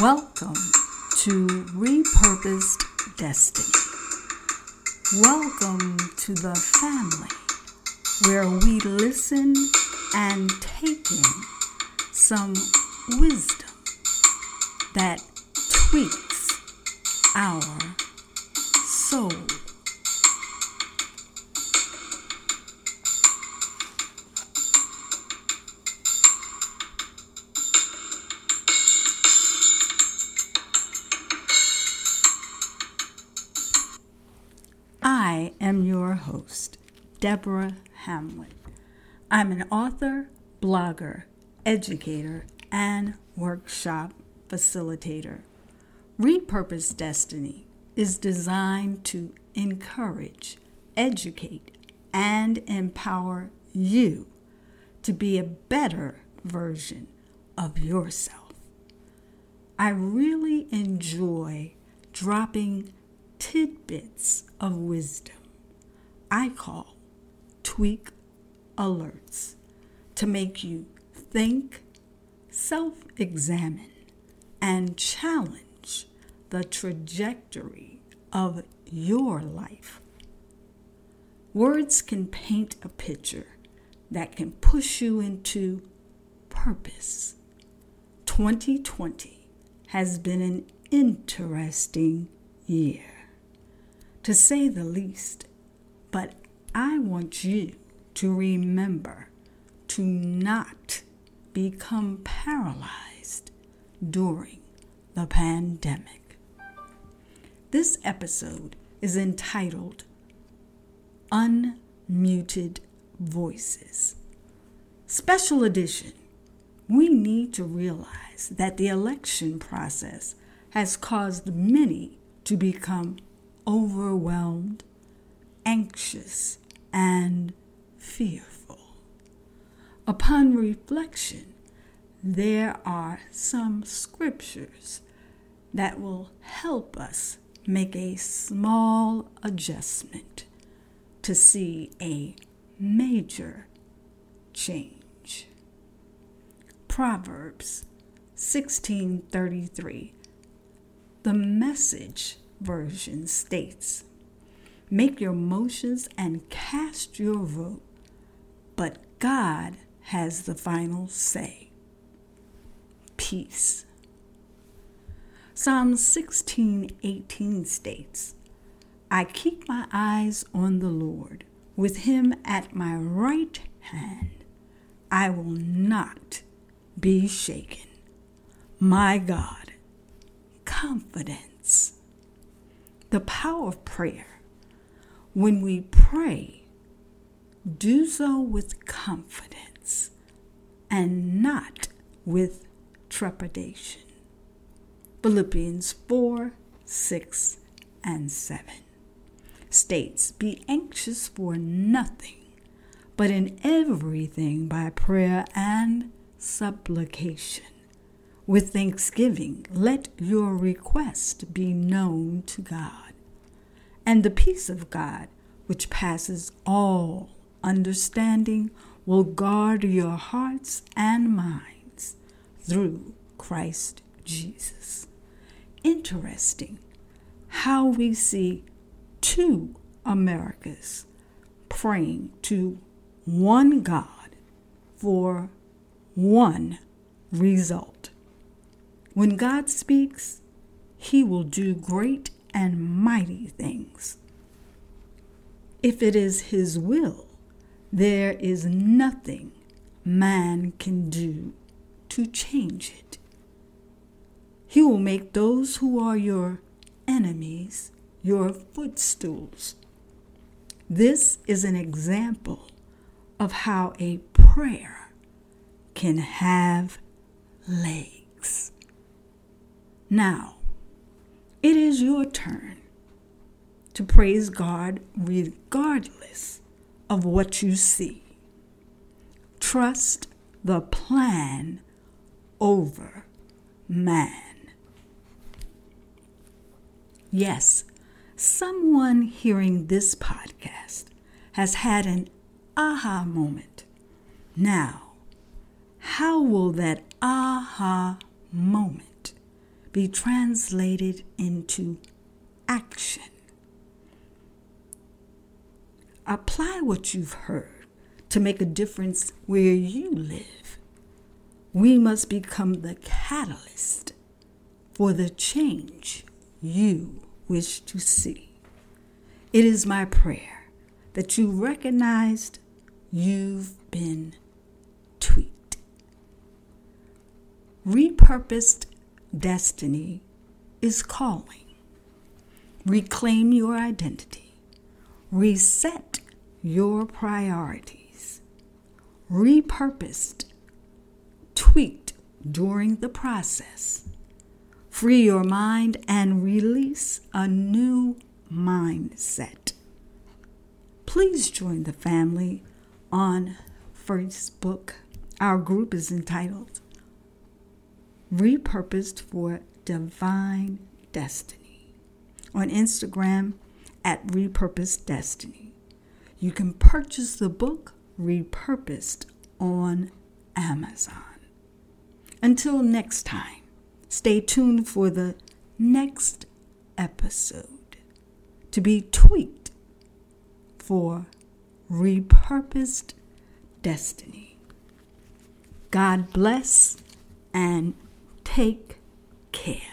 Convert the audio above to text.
Welcome to Repurposed Destiny. Welcome to the family where we listen and take in some wisdom that tweaks our soul. I am your host, Deborah Hamlin. I'm an author, blogger, educator, and workshop facilitator. Repurpose Destiny is designed to encourage, educate, and empower you to be a better version of yourself. I really enjoy dropping tidbits of wisdom I call tweak alerts to make you think, self examine, and challenge the trajectory of your life. Words can paint a picture that can push you into purpose. 2020 has been an interesting year to say the least. But I want you to remember to not become paralyzed during the pandemic. This episode is entitled Unmuted Voices. Special edition. We need to realize that the election process has caused many to become overwhelmed, anxious, and fearful. Upon reflection, there are some scriptures that will help us make a small adjustment to see a major change. Proverbs 16:33 The message version states Make your motions and cast your vote, but God has the final say. Peace. Psalm 16:18 states, I keep my eyes on the Lord. With him at my right hand, I will not be shaken. My God, confidence the power of prayer. When we pray, do so with confidence and not with trepidation. Philippians 4 6 and 7 states, Be anxious for nothing, but in everything by prayer and supplication with thanksgiving, let your request be known to God. And the peace of God, which passes all understanding, will guard your hearts and minds through Christ Jesus. Interesting how we see two Americas praying to one God for one result. When God speaks, he will do great and mighty things. If it is his will, there is nothing man can do to change it. He will make those who are your enemies your footstools. This is an example of how a prayer can have legs. Now, it is your turn to praise God regardless of what you see. Trust the plan over man. Yes, someone hearing this podcast has had an aha moment. Now, how will that aha moment be translated into action. Apply what you've heard to make a difference where you live. We must become the catalyst for the change you wish to see. It is my prayer that you recognized you've been tweaked. Repurposed destiny is calling. Reclaim your identity. Reset your priorities. Repurposed, tweaked during the process. Free your mind and release a new mindset. Please join the family on Facebook. Our group is entitled Repurposed for Divine Destiny. On Instagram at Repurposed Destiny. You can purchase the book Repurposed on Amazon. Until next time, stay tuned for the next episode to be tweaked for repurposed destiny. God bless and take care.